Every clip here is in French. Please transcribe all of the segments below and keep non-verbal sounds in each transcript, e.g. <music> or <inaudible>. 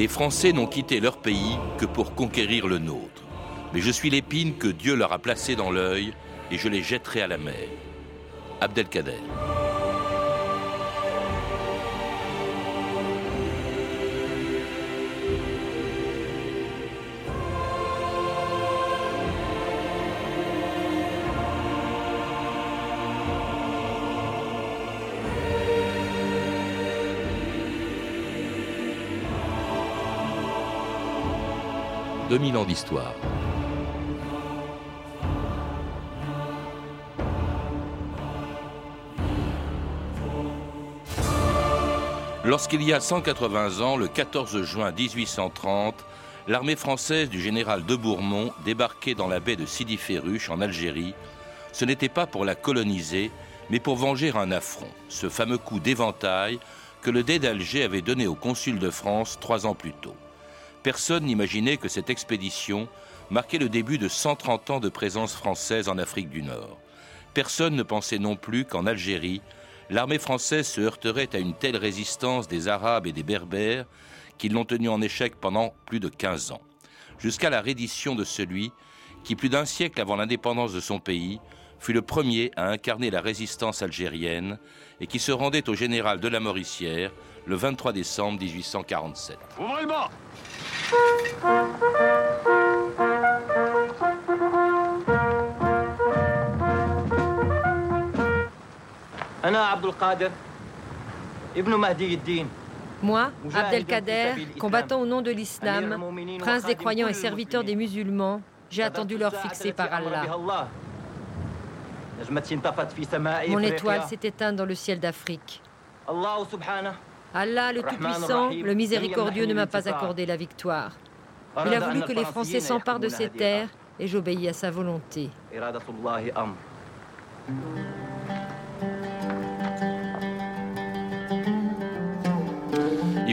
Les Français n'ont quitté leur pays que pour conquérir le nôtre. Mais je suis l'épine que Dieu leur a placée dans l'œil et je les jetterai à la mer. Abdelkader. 2000 ans d'histoire. Lorsqu'il y a 180 ans, le 14 juin 1830, l'armée française du général de Bourmont débarquait dans la baie de Sidi Ferruche en Algérie. Ce n'était pas pour la coloniser, mais pour venger un affront, ce fameux coup d'éventail que le dé d'Alger avait donné au consul de France trois ans plus tôt. Personne n'imaginait que cette expédition marquait le début de 130 ans de présence française en Afrique du Nord. Personne ne pensait non plus qu'en Algérie, l'armée française se heurterait à une telle résistance des Arabes et des Berbères qui l'ont tenu en échec pendant plus de 15 ans, jusqu'à la reddition de celui qui, plus d'un siècle avant l'indépendance de son pays, fut le premier à incarner la résistance algérienne et qui se rendait au général de la Mauricière le 23 décembre 1847. Ouvrez le moi, Abdelkader, combattant au nom de l'islam, prince des croyants et serviteur des musulmans, j'ai attendu l'heure fixée par Allah. Mon étoile s'est éteinte dans le ciel d'Afrique. Allah, le Tout-Puissant, le Miséricordieux, ne m'a pas accordé la victoire. Il a voulu que les Français s'emparent de ces terres et j'obéis à sa volonté.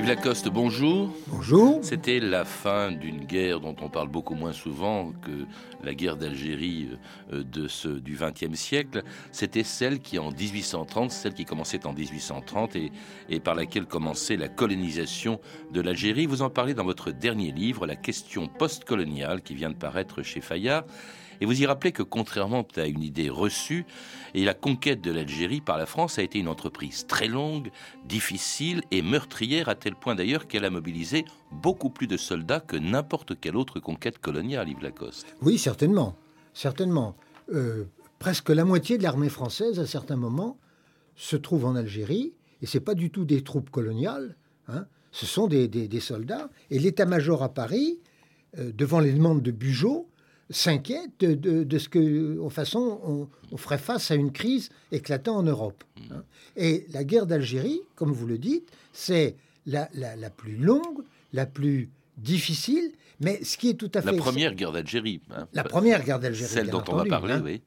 Yves Lacoste, bonjour. Bonjour. C'était la fin d'une guerre dont on parle beaucoup moins souvent que la guerre d'Algérie euh, de ce, du XXe siècle. C'était celle qui, en 1830, celle qui commençait en 1830 et, et par laquelle commençait la colonisation de l'Algérie. Vous en parlez dans votre dernier livre, La question postcoloniale, qui vient de paraître chez Fayard. Et vous y rappelez que contrairement à une idée reçue, la conquête de l'Algérie par la France a été une entreprise très longue, difficile et meurtrière, à tel point d'ailleurs qu'elle a mobilisé beaucoup plus de soldats que n'importe quelle autre conquête coloniale, Yves Lacoste. Oui, certainement. Certainement. Euh, presque la moitié de l'armée française, à certains moments, se trouve en Algérie, et ce n'est pas du tout des troupes coloniales, hein. ce sont des, soldats. Et l'état-major à Paris, euh, devant les demandes de Bugeaud, s'inquiète de, ce que, en façon, on, ferait face à une crise éclatant en Europe. Hein. Et la guerre d'Algérie, comme vous le dites, c'est la, plus longue, la plus difficile, mais ce qui est tout à fait... La première guerre d'Algérie. Hein. La première guerre d'Algérie. Celle dont on va parler, hein. oui.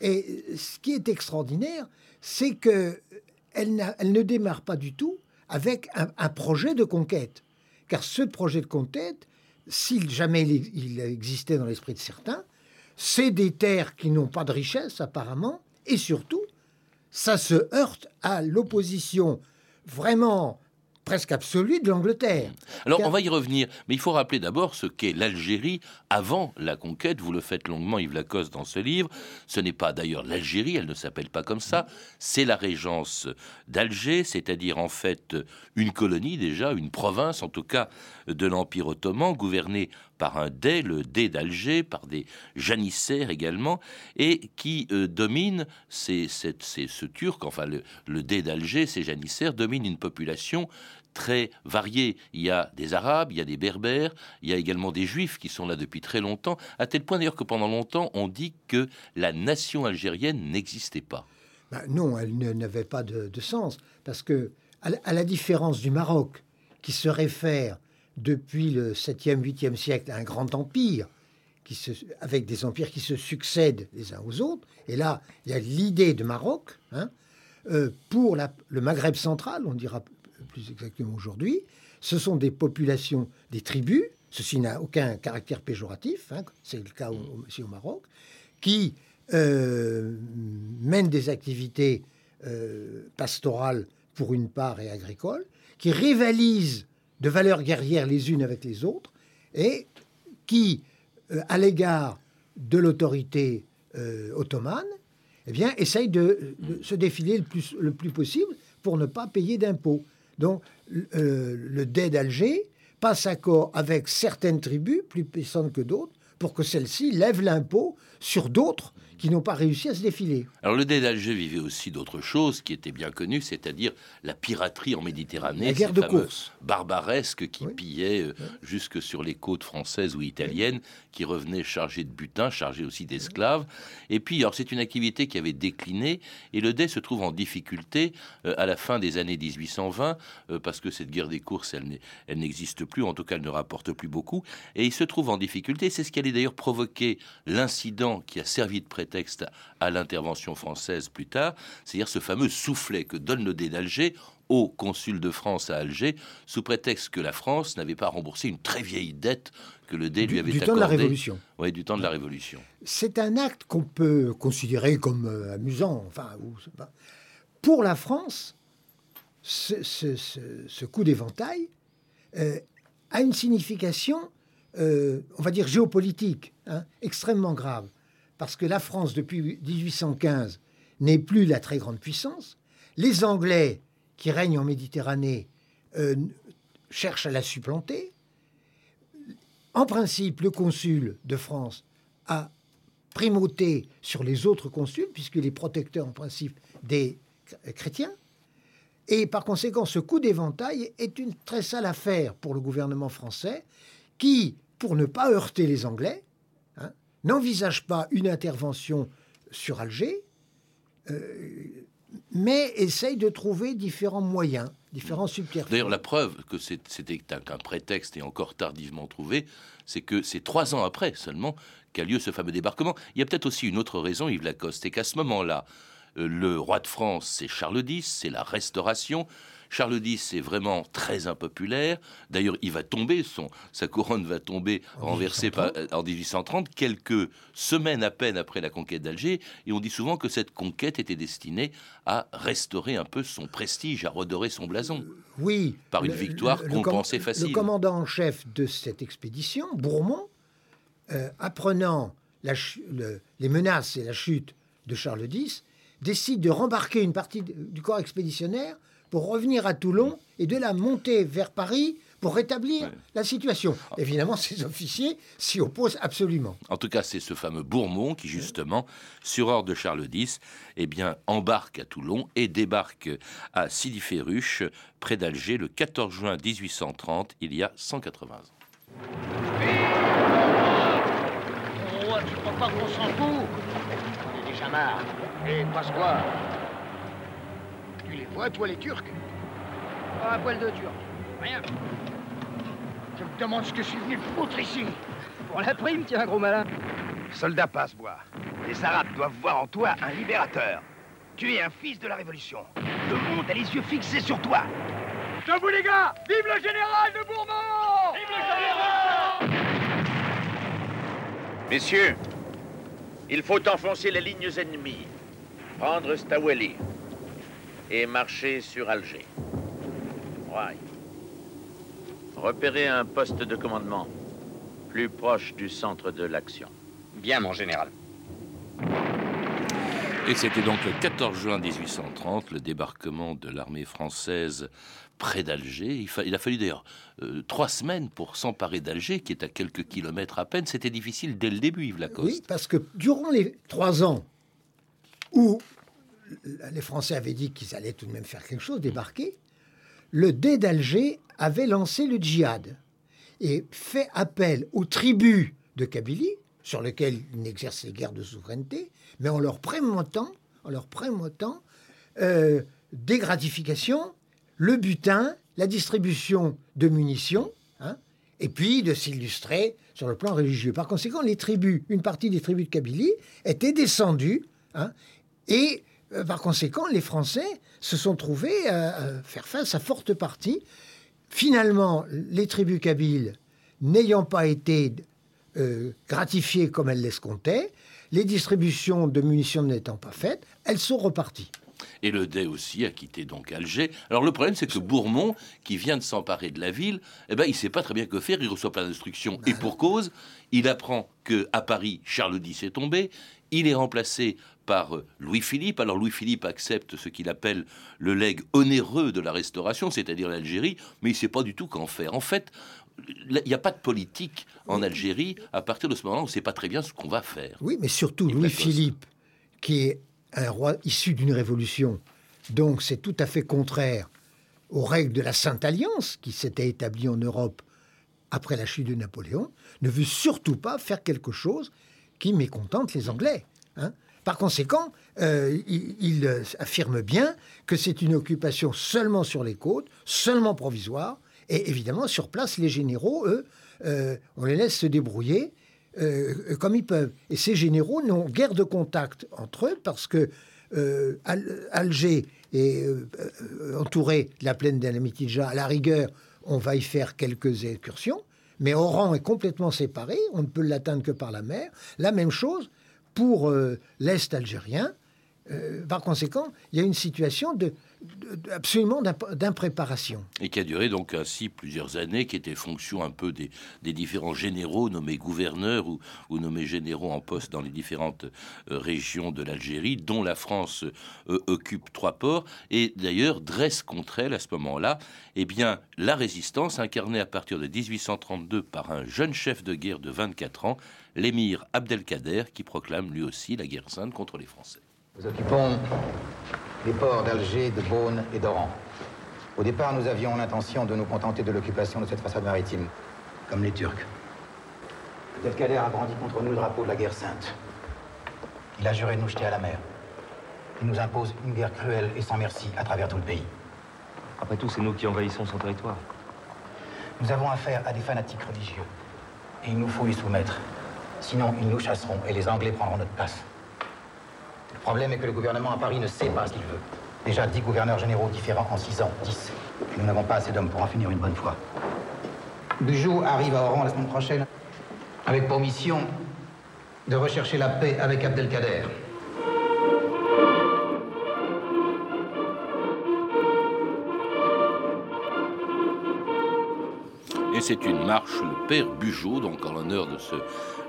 Et ce qui est extraordinaire, c'est que elle, ne démarre pas du tout avec un projet de conquête. Car ce projet de conquête, s'il jamais il, existait dans l'esprit de certains, c'est des terres qui n'ont pas de richesse apparemment, et surtout, ça se heurte à l'opposition vraiment presque absolue de l'Angleterre. Alors on va y revenir, mais il faut rappeler d'abord ce qu'est l'Algérie avant la conquête. Vous le faites longuement, Yves Lacoste, dans ce livre. Ce n'est pas d'ailleurs l'Algérie, elle ne s'appelle pas comme ça. C'est la régence d'Alger, c'est-à-dire en fait une colonie déjà, une province en tout cas de l'Empire ottoman, gouvernée par un dé, le dé d'Alger, par des janissaires également, et qui euh, domine, c'est ce turc, enfin le, le dé d'Alger, ces janissaires, domine une population très variée. Il y a des Arabes, il y a des Berbères, il y a également des Juifs qui sont là depuis très longtemps, à tel point d'ailleurs que pendant longtemps, on dit que la nation algérienne n'existait pas. Ben non, elle n'avait pas de, sens, parce que, à la différence du Maroc, qui se réfère depuis le 7e, 8e siècle un grand empire, avec des empires qui se succèdent les uns aux autres, et là, il y a l'idée de Maroc, hein, euh, pour le Maghreb central, on dira plus exactement aujourd'hui, ce sont des populations, des tribus, ceci n'a aucun caractère péjoratif, hein, c'est le cas aussi au Maroc, qui euh, mènent des activités euh, pastorales pour une part et agricoles, qui rivalisent de valeurs guerrières les unes avec les autres, et qui, euh, à l'égard de l'autorité euh, ottomane, eh bien, essaye de, se défiler le plus, le plus possible pour ne pas payer d'impôts. Donc, le dé d'Alger passe accord avec certaines tribus, plus puissantes que d'autres, pour que celles-ci lèvent l'impôt sur d'autres qui n'ont pas réussi à se défiler. Alors le dé d'Alger vivait aussi d'autres choses qui étaient bien connues, c'est-à-dire la piraterie en Méditerranée, la guerre de course, barbaresque qui pillait euh, jusque sur les côtes françaises ou italiennes, qui revenaient chargés de butin, chargés aussi d'esclaves. Et puis, alors c'est une activité qui avait décliné, et le dé se trouve en difficulté euh, à la fin des années 1820, euh, parce que cette guerre des courses, elle, elle n'existe plus, en tout cas elle ne rapporte plus beaucoup, et il se trouve en difficulté. C'est ce qui allait d'ailleurs provoquer l'incident qui a servi de prétexte texte à l'intervention française plus tard, c'est-à-dire ce fameux soufflet que donne le dé d'Alger au consul de France à Alger, sous prétexte que la France n'avait pas remboursé une très vieille dette que le dé lui avait du accordée. Du temps de la Révolution. Oui, du temps de la Révolution. C'est un acte qu'on peut considérer comme euh, amusant. Enfin, pour la France, ce, coup d'éventail euh, a une signification, euh, on va dire géopolitique, hein, extrêmement grave parce que la France, depuis 1815, n'est plus la très grande puissance. Les Anglais, qui règnent en Méditerranée, euh, cherchent à la supplanter. En principe, le consul de France a primauté sur les autres consuls, puisqu'il est protecteur en principe des chrétiens. Et par conséquent, ce coup d'éventail est une très sale affaire pour le gouvernement français, qui, pour ne pas heurter les Anglais, n'envisage pas une intervention sur Alger, euh, mais essaye de trouver différents moyens, différents subterfuges. D'ailleurs, la preuve que c'était qu'un prétexte et encore tardivement trouvé, c'est que c'est trois ans après seulement qu'a lieu ce fameux débarquement. Il y a peut-être aussi une autre raison, Yves Lacoste, c'est qu'à ce moment-là, euh, le roi de France, c'est Charles X, c'est la Restauration. Charles X est vraiment très impopulaire. D'ailleurs, il va tomber, son, sa couronne va tomber renversée euh, en 1830, quelques semaines à peine après la conquête d'Alger. Et on dit souvent que cette conquête était destinée à restaurer un peu son prestige, à redorer son blason. Euh, oui. Par une victoire compensée facile. Le commandant en chef de cette expédition, Bourmont, euh, apprenant les menaces et la chute de Charles X, décide de rembarquer une partie du corps expéditionnaire pour revenir à Toulon et de la monter vers Paris pour rétablir la situation. Évidemment, ces officiers s'y opposent absolument. En tout cas, c'est ce fameux Bourmont qui, justement, sur ordre de Charles X, eh bien, embarque à Toulon et débarque à Sidi Ferruche, près d'Alger, le 14 juin 1830, il y a 180 ans. Oh, tu crois pas qu'on s'en fout? On est déjà marre. Et passe quoi vois, toi, les Turcs Pas un poil de Turc. Rien. Je me demande ce que je suis venu foutre ici. Pour la prime, tiens, gros malin. Soldat passe-bois. Les Arabes doivent voir en toi un libérateur. Tu es un fils de la Révolution. Le monde a les yeux fixés sur toi. Debout, les gars Vive le général de Bourbon Vive le général Messieurs, il faut enfoncer les lignes ennemies. Prendre Staweli, et marcher sur Alger. Ouais. Repérer un poste de commandement plus proche du centre de l'action. Bien, mon général. Et c'était donc le 14 juin 1830, le débarquement de l'armée française près d'Alger. Il, a fallu d'ailleurs euh, trois semaines pour s'emparer d'Alger, qui est à quelques kilomètres à peine. C'était difficile dès le début, Yves Lacoste. Oui, parce que durant les trois ans où les Français avaient dit qu'ils allaient tout de même faire quelque chose, débarquer. Le dé d'Alger avait lancé le djihad et fait appel aux tribus de Kabylie, sur lesquelles ils n'exerçaient guère de souveraineté, mais en leur prémotant, en leur euh, des gratifications, le butin, la distribution de munitions, hein, et puis de s'illustrer sur le plan religieux. Par conséquent, les tribus, une partie des tribus de Kabylie étaient descendues hein, et euh, par conséquent, les Français se sont trouvés à, faire face à forte partie. Finalement, les tribus kabyles, n'ayant pas été euh, gratifiées comme elles l'escomptaient, les distributions de munitions n'étant pas faites, elles sont reparties. Et le Dey aussi a quitté donc Alger. Alors le problème, c'est que Bourmont, qui vient de s'emparer de la ville, eh ben, il sait pas très bien que faire. Il reçoit plein d'instructions. Et pour cause, il apprend que à Paris, Charles X est tombé. Il est remplacé par euh, Louis-Philippe. Alors Louis-Philippe accepte ce qu'il appelle le legs onéreux de la Restauration, c'est-à-dire l'Algérie, mais il ne sait pas du tout qu'en faire. En fait, il n'y a pas de politique en Algérie à partir de ce moment-là, on ne sait pas très bien ce qu'on va faire. Oui, mais surtout Louis-Philippe, qui est un roi issu d'une révolution, donc c'est tout à fait contraire aux règles de la Sainte Alliance qui s'était établie en Europe après la chute de Napoléon, ne veut surtout pas faire quelque chose qui mécontente les Anglais. Hein. Par conséquent, euh, il, euh, affirme bien que c'est une occupation seulement sur les côtes, seulement provisoire, et évidemment, sur place, les généraux, eux, euh, on les laisse se débrouiller comme ils peuvent. Et ces généraux n'ont guère de contact entre eux parce que Alger est entouré de la plaine d'Alamitidja. À la rigueur, on va y faire quelques incursions, mais Oran est complètement séparé, on ne peut l'atteindre que par la mer. La même chose pour euh, l'Est algérien. Euh, par conséquent, il y a une situation absolument d'impréparation. Et qui a duré donc ainsi plusieurs années, qui était fonction un peu des, différents généraux nommés gouverneurs ou, nommés généraux en poste dans les différentes euh, régions de l'Algérie, dont la France occupe trois ports, et d'ailleurs dresse contre elle à ce moment-là eh bien, la résistance incarnée à partir de 1832 par un jeune chef de guerre de 24 ans, l'émir Abdelkader, qui proclame lui aussi la guerre sainte contre les Français. Nous occupons les ports d'Alger, de Beaune et d'Oran. Au départ, nous avions l'intention de nous contenter de l'occupation de cette façade maritime, comme les Turcs. Abdelkader a brandi contre nous le drapeau de la guerre sainte. Il a juré de nous jeter à la mer. Il nous impose une guerre cruelle et sans merci à travers tout le pays. Après tout, c'est nous qui envahissons son territoire. Nous avons affaire à des fanatiques religieux. Et il nous faut lui soumettre. Sinon, ils nous chasseront et les Anglais prendront notre place. Le problème est que le gouvernement à Paris ne sait pas ce qu'il veut. Déjà dix gouverneurs généraux différents en six ans, dix. Et nous n'avons pas assez d'hommes pour en finir une bonne fois. Bujoux arrive à Oran la semaine prochaine avec pour mission de rechercher la paix avec Abdelkader. c'est une marche, le père Bugeaud, donc en l'honneur de ce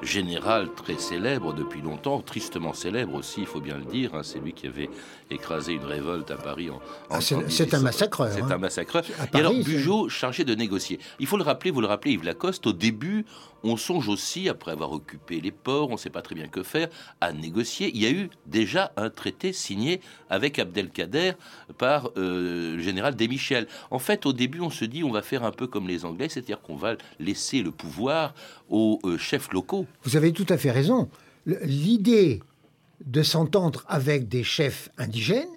général très célèbre depuis longtemps, tristement célèbre aussi, il faut bien le dire. Hein. c'est lui qui avait écrasé une révolte à Paris en. Ah, c'est un massacre. C'est un massacre. Et alors Bugeaud chargé de négocier. Il faut le rappeler, vous le rappelez, Yves Lacoste. Au début, on songe aussi, après avoir occupé les ports, on ne sait pas très bien que faire, à négocier. Il y a eu déjà un traité signé avec Abdelkader par euh, le général Desmichel. En fait, au début, on se dit on va faire un peu comme les Anglais, c'est-à-dire qu'on va laisser le pouvoir aux euh, chefs locaux. Vous avez tout à fait raison. L'idée de s'entendre avec des chefs indigènes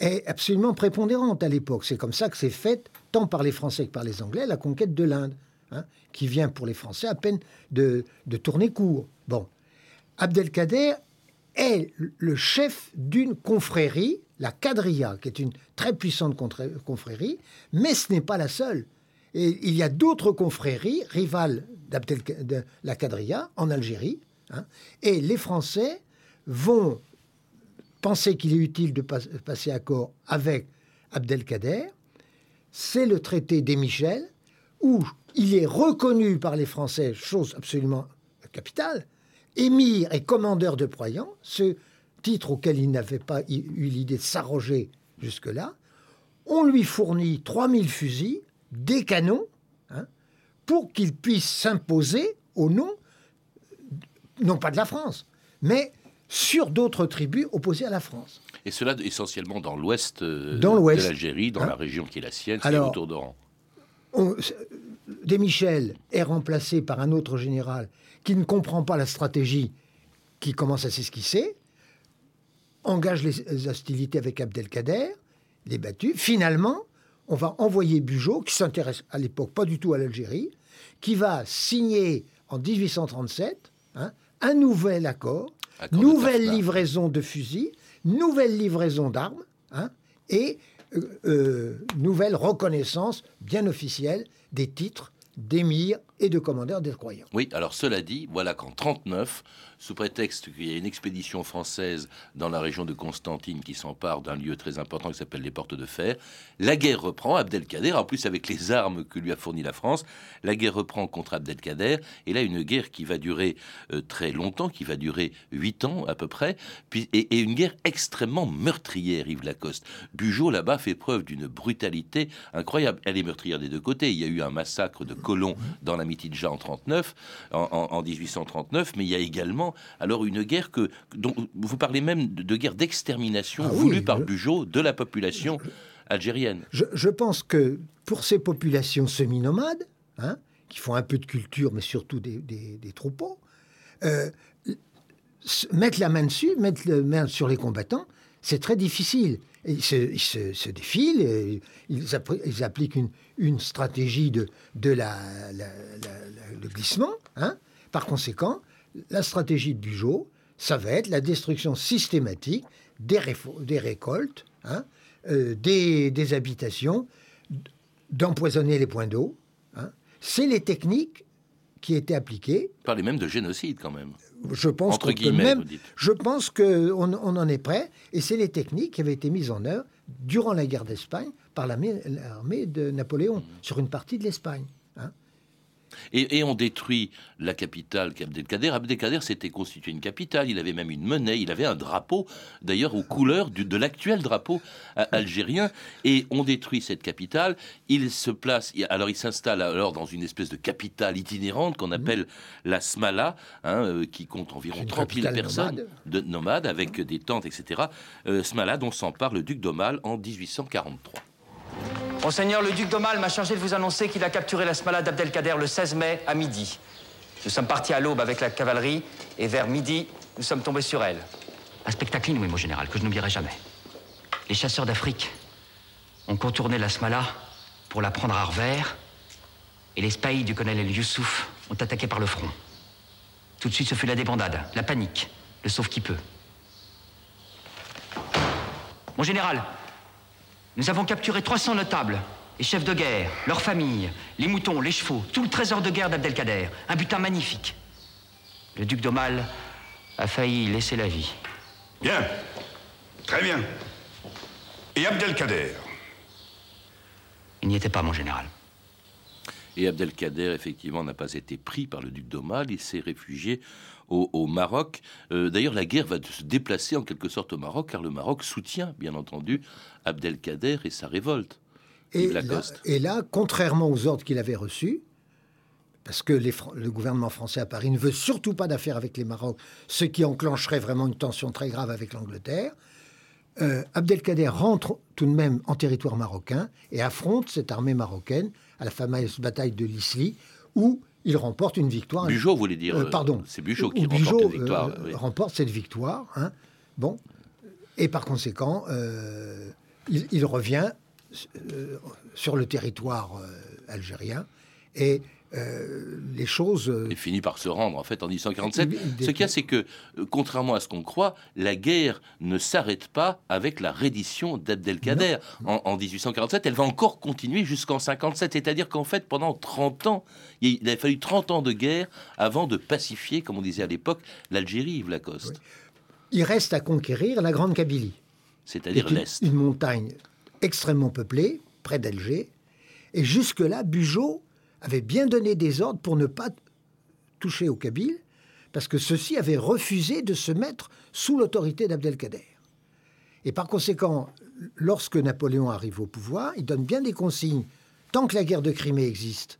est absolument prépondérante à l'époque. C'est comme ça que c'est fait, tant par les Français que par les Anglais, la conquête de l'Inde, hein, qui vient pour les Français à peine de, de tourner court. Bon, Abdelkader est le chef d'une confrérie, la Quadrilla, qui est une très puissante confrérie, mais ce n'est pas la seule. Il y a d'autres confréries rivales de la Quadrilla en Algérie. Hein, et les Français vont penser qu'il est utile de passer accord avec Abdelkader. C'est le traité des Michel, où il est reconnu par les Français, chose absolument capitale, émir et commandeur de Proyant, ce titre auquel il n'avait pas eu l'idée de s'arroger jusque-là. On lui fournit 3000 fusils des canons hein, pour qu'ils puissent s'imposer au nom, non pas de la France, mais sur d'autres tribus opposées à la France. Et cela essentiellement dans l'ouest euh, de l'Algérie, dans hein. la région qui est la sienne, c'est autour d'Oran. Desmichel est remplacé par un autre général qui ne comprend pas la stratégie qui commence à s'esquisser, engage les hostilités avec Abdelkader, les battus. Finalement, on va envoyer Bugeaud, qui s'intéresse à l'époque pas du tout à l'Algérie, qui va signer en 1837 hein, un nouvel accord, nouvelle livraison de fusils, nouvelle livraison d'armes, hein, et euh, euh, nouvelle reconnaissance bien officielle des titres d'émir et de commandeurs des croyants. Oui, alors cela dit, voilà qu'en 39, sous prétexte qu'il y a une expédition française dans la région de Constantine qui s'empare d'un lieu très important qui s'appelle les Portes de Fer, la guerre reprend, Abdelkader, en plus avec les armes que lui a fournies la France, la guerre reprend contre Abdelkader, et là une guerre qui va durer euh, très longtemps, qui va durer huit ans à peu près, puis, et, une guerre extrêmement meurtrière, Yves Lacoste. Bugeaud là-bas fait preuve d'une brutalité incroyable. Elle est meurtrière des deux côtés. Il y a eu un massacre de colons dans la Mitidja en 39, en 1839, mais il y a également alors une guerre que, dont vous parlez même de, guerre d'extermination ah voulue par Bugeaud de la population algérienne. Je, pense que pour ces populations semi-nomades, hein, qui font un peu de culture, mais surtout des, troupeaux, euh, mettre la main dessus, mettre la main sur les combattants, c'est très difficile. Ils se, défilent, ils, appliquent une, stratégie de, de la, le glissement. Hein. Par conséquent, la stratégie de Bugeaud, ça va être la destruction systématique des, récoltes, hein, euh, des, habitations, d'empoisonner les points d'eau. Hein. C'est les techniques qui étaient appliquées. Parlez même de génocide quand même. Je pense Entre même, je pense qu'on on en est prêt, et c'est les techniques qui avaient été mises en œuvre durant la guerre d'Espagne par l'armée de Napoléon mmh. sur une partie de l'Espagne. Et, on détruit la capitale qu'Abdelkader. Abdelkader s'était constitué une capitale, il avait même une monnaie, il avait un drapeau, d'ailleurs aux couleurs de l'actuel drapeau algérien. Et on détruit cette capitale, il se place, alors il s'installe alors dans une espèce de capitale itinérante qu'on appelle la Smala, hein, euh, qui compte environ 30 000 personnes nomade. de nomades avec des tentes, etc. Euh, Smala dont s'empare le duc d'Aumale en 1843. Monseigneur, le duc d'Aumale m'a chargé de vous annoncer qu'il a capturé la Smala d'Abdelkader le 16 mai à midi. Nous sommes partis à l'aube avec la cavalerie et vers midi, nous sommes tombés sur elle. Un spectacle inouï, mon général, que je n'oublierai jamais. Les chasseurs d'Afrique ont contourné la Smala pour la prendre à revers et les spahis du colonel Youssouf ont attaqué par le front. Tout de suite, ce fut la débandade, la panique, le sauve qui peut. Mon général, nous avons capturé 300 notables, les chefs de guerre, leurs familles, les moutons, les chevaux, tout le trésor de guerre d'Abdelkader. Un butin magnifique. Le duc d'Aumale a failli laisser la vie. Bien. Très bien. Et Abdelkader? Il n'y était pas, mon général. Et Abdelkader, effectivement, n'a pas été pris par le duc d'Aumale. Il s'est réfugié au, Maroc. Euh, d'ailleurs, la guerre va se déplacer en quelque sorte au Maroc, car le Maroc soutient, bien entendu, Abdelkader et sa révolte. Et là, et là, contrairement aux ordres qu'il avait reçus, parce que le gouvernement français à Paris ne veut surtout pas d'affaires avec les Maroc, ce qui enclencherait vraiment une tension très grave avec l'Angleterre, euh, Abdelkader rentre tout de même en territoire marocain et affronte cette armée marocaine à la fameuse bataille de l'Isli, où il remporte une victoire. Bugeaud voulait dire. Euh, pardon. C'est Bugeaud qui remporte une victoire. Euh, remporte cette victoire. Hein. Bon. Et par conséquent, euh, il, revient sur le territoire algérien et euh, les choses. Il euh, finit par se rendre, en fait, en 1847. Ce qu'il y a, c'est que, euh, contrairement à ce qu'on croit, la guerre ne s'arrête pas avec la reddition d'Abdelkader en, 1847. Elle va encore continuer jusqu'en 57. C'est-à-dire qu'en fait, pendant 30 ans, il a fallu 30 ans de guerre avant de pacifier, comme on disait à l'époque, l'Algérie, Yves Lacoste. Il reste à conquérir la Grande Kabylie. C'est-à-dire l'Est. Une montagne extrêmement peuplée, près d'Alger. Et jusque-là, Bugeaud avait bien donné des ordres pour ne pas toucher aux Kabyles, parce que ceux-ci avaient refusé de se mettre sous l'autorité d'Abdelkader. Et par conséquent, lorsque Napoléon arrive au pouvoir, il donne bien des consignes, tant que la guerre de Crimée existe,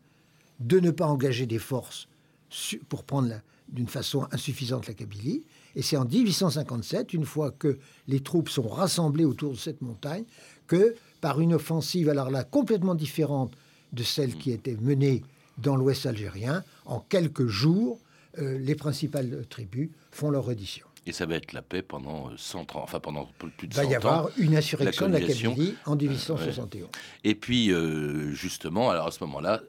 de ne pas engager des forces pour prendre d'une façon insuffisante la Kabylie. Et c'est en 1857, une fois que les troupes sont rassemblées autour de cette montagne, que par une offensive, alors là complètement différente de celle qui était menée dans l'Ouest algérien. En quelques jours, euh, les principales tribus font leur reddition. Et ça va être la paix pendant 130, enfin pendant plus de 100 ans. Il va y avoir une insurrection de la Kabylie en 1871. Et puis, euh, justement, alors à ce moment-là,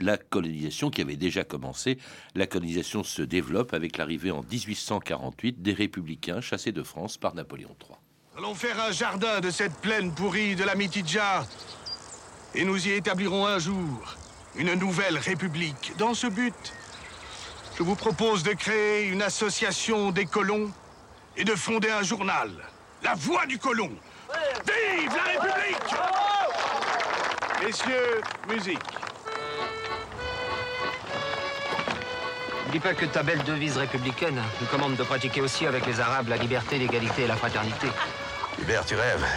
la colonisation qui avait déjà commencé, la colonisation se développe avec l'arrivée en 1848 des républicains chassés de France par Napoléon III. Allons faire un jardin de cette plaine pourrie de la Mitidja et nous y établirons un jour une nouvelle république. Dans ce but, je vous propose de créer une association des colons et de fonder un journal, La Voix du Colon. Vive la République Messieurs, musique. N'oublie pas que ta belle devise républicaine nous commande de pratiquer aussi avec les Arabes la liberté, l'égalité et la fraternité. Hubert, tu rêves. <laughs>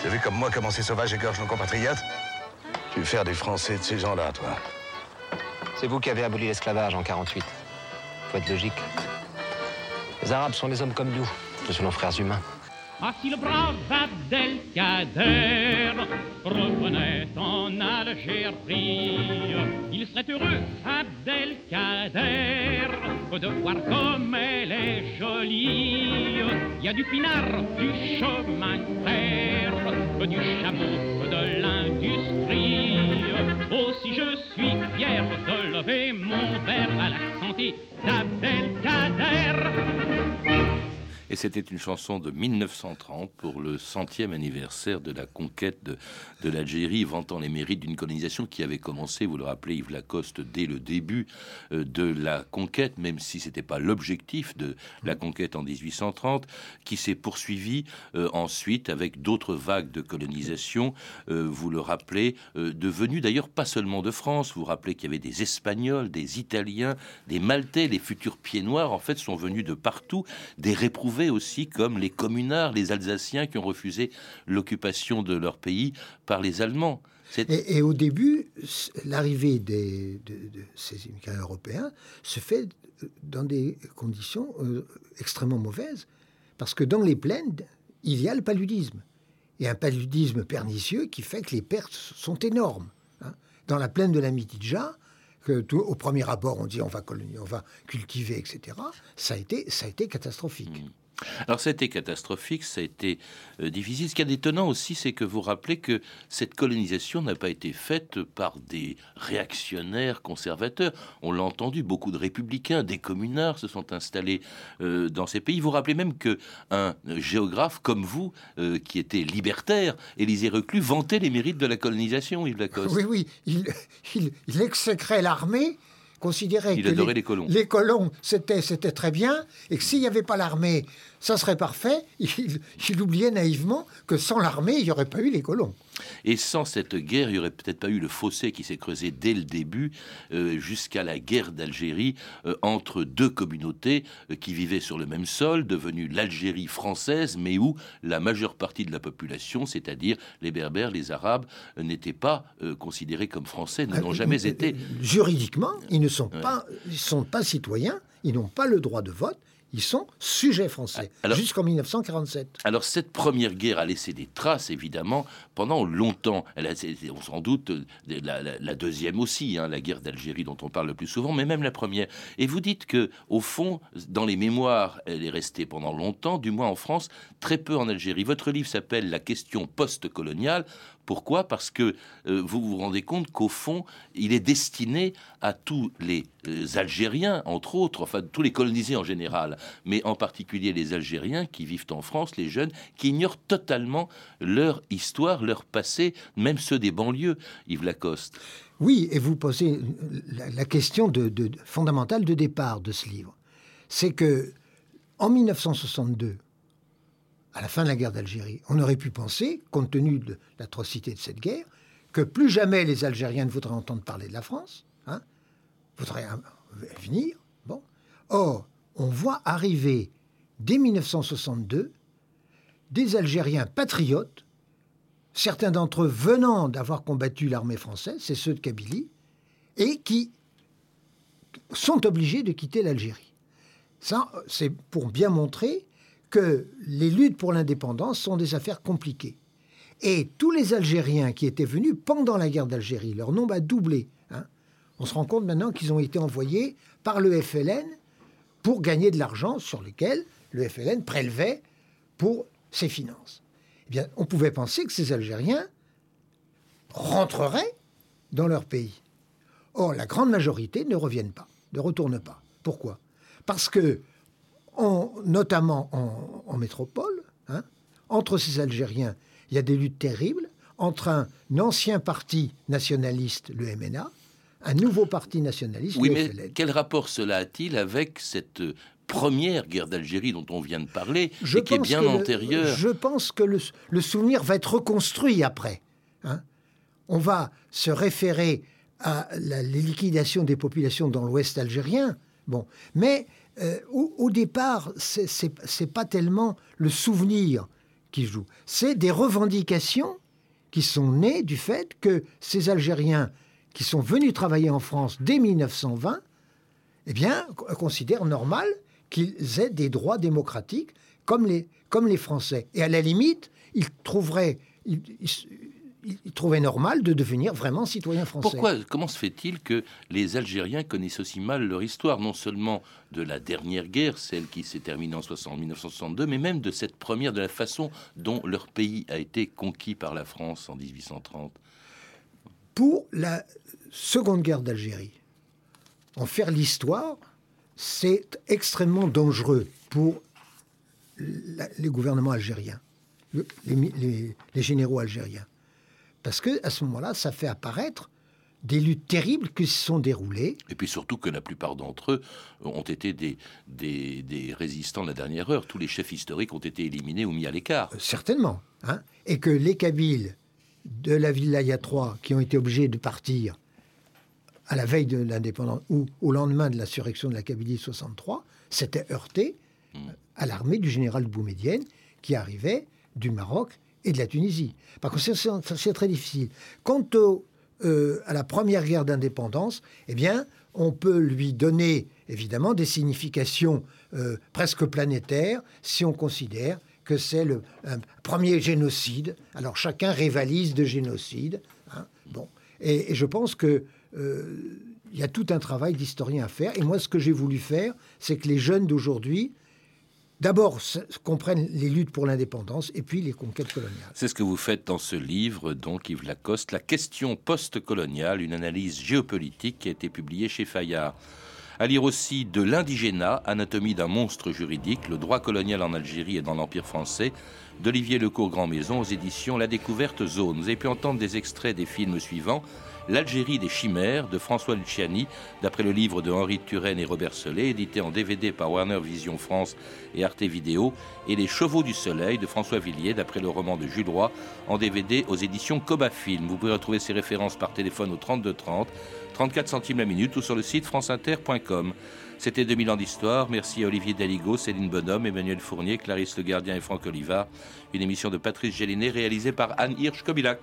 Tu as vu comme moi comment ces sauvages égorgent nos compatriotes Tu veux faire des Français de ces gens-là, toi C'est vous qui avez aboli l'esclavage en 48. Faut être logique. Les Arabes sont des hommes comme nous. Nous sommes nos frères humains. Ah, si le brave Abdelkader revenait en Algérie, il serait heureux, Abdelkader, de voir comme elle est jolie. Il y a du pinard, du chemin de fer, du chameau, de l'industrie. Aussi je suis fier de lever mon verre à la santé d'Abdelkader. Et c'était une chanson de 1930 pour le centième anniversaire de la conquête de, de l'Algérie, vantant les mérites d'une colonisation qui avait commencé, vous le rappelez Yves Lacoste, dès le début euh, de la conquête, même si c'était pas l'objectif de la conquête en 1830, qui s'est poursuivi euh, ensuite avec d'autres vagues de colonisation, euh, vous le rappelez, devenues d'ailleurs pas seulement de France, vous, vous rappelez qu'il y avait des Espagnols, des Italiens, des Maltais, les futurs pieds noirs en fait sont venus de partout, des réprouvés aussi comme les communards, les Alsaciens qui ont refusé l'occupation de leur pays par les Allemands. Et, au début, l'arrivée de, ces immigrants européens se fait dans des conditions euh, extrêmement mauvaises, parce que dans les plaines, il y a le paludisme, et un paludisme pernicieux qui fait que les pertes sont énormes. Hein. Dans la plaine de la Mitidja, que tout, au premier abord on dit on va coloniser, on va cultiver, etc. Ça a été, ça a été catastrophique. Mmh. Alors ça a été catastrophique, ça a été euh, difficile. Ce qui est étonnant aussi, c'est que vous rappelez que cette colonisation n'a pas été faite par des réactionnaires conservateurs. On l'a entendu, beaucoup de républicains, des communards se sont installés euh, dans ces pays. Vous rappelez même que un géographe comme vous, euh, qui était libertaire, Élisée Reclus, vantait les mérites de la colonisation, Yves Lacoste. Oui, oui, il, il exécrait l'armée considérait que les, colons, les colons c'était, c'était très bien et que s'il n'y avait pas l'armée, ça serait parfait. <laughs> Il, il oubliait naïvement que sans l'armée, il n'y aurait pas eu les colons. Et sans cette guerre, il n'y aurait peut-être pas eu le fossé qui s'est creusé dès le début euh, jusqu'à la guerre d'Algérie euh, entre deux communautés euh, qui vivaient sur le même sol, devenue l'Algérie française, mais où la majeure partie de la population, c'est-à-dire les Berbères, les Arabes, n'étaient pas considérés comme français, n'ont jamais été. Juridiquement, ils ne sont pas, ils sont pas citoyens, ils n'ont pas le droit de vote, ils sont sujets français jusqu'en 1947. Alors cette première guerre a laissé des traces évidemment pendant longtemps. Elle a, on s'en doute la, deuxième aussi, hein, la guerre d'Algérie dont on parle le plus souvent, mais même la première. Et vous dites que au fond, dans les mémoires, elle est restée pendant longtemps, du moins en France, très peu en Algérie. Votre livre s'appelle La question post-coloniale. Pourquoi? Parce que euh, vous vous rendez compte qu'au fond, il est destiné à tous les euh, Algériens, entre autres, enfin tous les colonisés en général, mais en particulier les Algériens qui vivent en France, les jeunes, qui ignorent totalement leur histoire, leur passé, même ceux des banlieues, Yves Lacoste. Oui, et vous posez la, question fondamentale de départ de ce livre. C'est que en 1962, à la fin de la guerre d'Algérie. On aurait pu penser, compte tenu de l'atrocité de cette guerre, que plus jamais les Algériens ne voudraient entendre parler de la France, hein, voudraient venir. Bon. Or, on voit arriver dès 1962 des Algériens patriotes, certains d'entre eux venant d'avoir combattu l'armée française, c'est ceux de Kabylie, et qui sont obligés de quitter l'Algérie. Ça, c'est pour bien montrer que les luttes pour l'indépendance sont des affaires compliquées. Et tous les Algériens qui étaient venus pendant la guerre d'Algérie, leur nombre a doublé. Hein. On se rend compte maintenant qu'ils ont été envoyés par le FLN pour gagner de l'argent sur lequel le FLN prélevait pour ses finances. Eh bien, on pouvait penser que ces Algériens rentreraient dans leur pays. Or, la grande majorité ne reviennent pas, ne retournent pas. Pourquoi? Parce que notamment en, métropole, hein, entre ces Algériens, il y a des luttes terribles entre un ancien parti nationaliste, le MNA, un nouveau parti nationaliste. Oui, mais quel rapport cela a-t-il avec cette première guerre d'Algérie dont on vient de parler, et qui est bien antérieure Je pense que le, souvenir va être reconstruit après. Hein. on va se référer à la, les liquidations des populations dans l'Ouest algérien. Bon, mais euh, au, départ, c'est pas tellement le souvenir qui joue, c'est des revendications qui sont nées du fait que ces Algériens qui sont venus travailler en France dès 1920, eh bien, considèrent normal qu'ils aient des droits démocratiques comme les, comme les Français. Et à la limite, ils trouveraient, il trouvait normal de devenir vraiment citoyen français. Pourquoi Comment se fait-il que les Algériens connaissent aussi mal leur histoire, non seulement de la dernière guerre, celle qui s'est terminée en 1962, mais même de cette première, de la façon dont leur pays a été conquis par la France en 1830 Pour la seconde guerre d'Algérie, en faire l'histoire, c'est extrêmement dangereux pour les gouvernements algériens, les généraux algériens. Parce que à ce moment-là, ça fait apparaître des luttes terribles qui se sont déroulées. Et puis surtout que la plupart d'entre eux ont été des, des, résistants de la dernière heure. Tous les chefs historiques ont été éliminés ou mis à l'écart. Euh, certainement. Hein. Et que les Kabyles de la Vilaya 3 qui ont été obligés de partir à la veille de l'indépendance ou au lendemain de l'insurrection de la Kabylie 63 s'étaient heurtés hmm. à l'armée du général Boumedienne qui arrivait du Maroc et de la Tunisie. Par conséquent, c'est très difficile. Quant euh, à la première guerre d'indépendance, eh bien, on peut lui donner évidemment des significations euh, presque planétaires si on considère que c'est le premier génocide. Alors chacun rivalise de génocide. Hein. bon. Et, je pense que euh, il y a tout un travail d'historien à faire. Et moi, ce que j'ai voulu faire, c'est que les jeunes d'aujourd'hui d'abord comprennent les luttes pour l'indépendance et puis les conquêtes coloniales. C'est ce que vous faites dans ce livre, donc Yves Lacoste, La question post-coloniale, une analyse géopolitique qui a été publiée chez Fayard. À lire aussi de l'indigénat, anatomie d'un monstre juridique, le droit colonial en Algérie et dans l'Empire français, d'Olivier Lecourt Grand Maison aux éditions La Découverte Zone. Vous avez pu entendre des extraits des films suivants. L'Algérie des chimères de François Luciani, d'après le livre de Henri Turenne et Robert Solé, édité en DVD par Warner Vision France et Arte Vidéo, et Les Chevaux du Soleil de François Villiers, d'après le roman de Jules Roy, en DVD aux éditions Coba Film. Vous pouvez retrouver ces références par téléphone au 32 30, 34 centimes la minute ou sur le site franceinter.com. C'était 2000 ans d'histoire. Merci à Olivier Daligo, Céline Bonhomme, Emmanuel Fournier, Clarisse Le Gardien et Franck Olivard. Une émission de Patrice Gélinet réalisée par Anne Hirsch-Kobilac.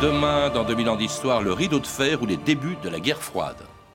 Demain, dans 2000 ans d'histoire, le rideau de fer ou les débuts de la guerre froide.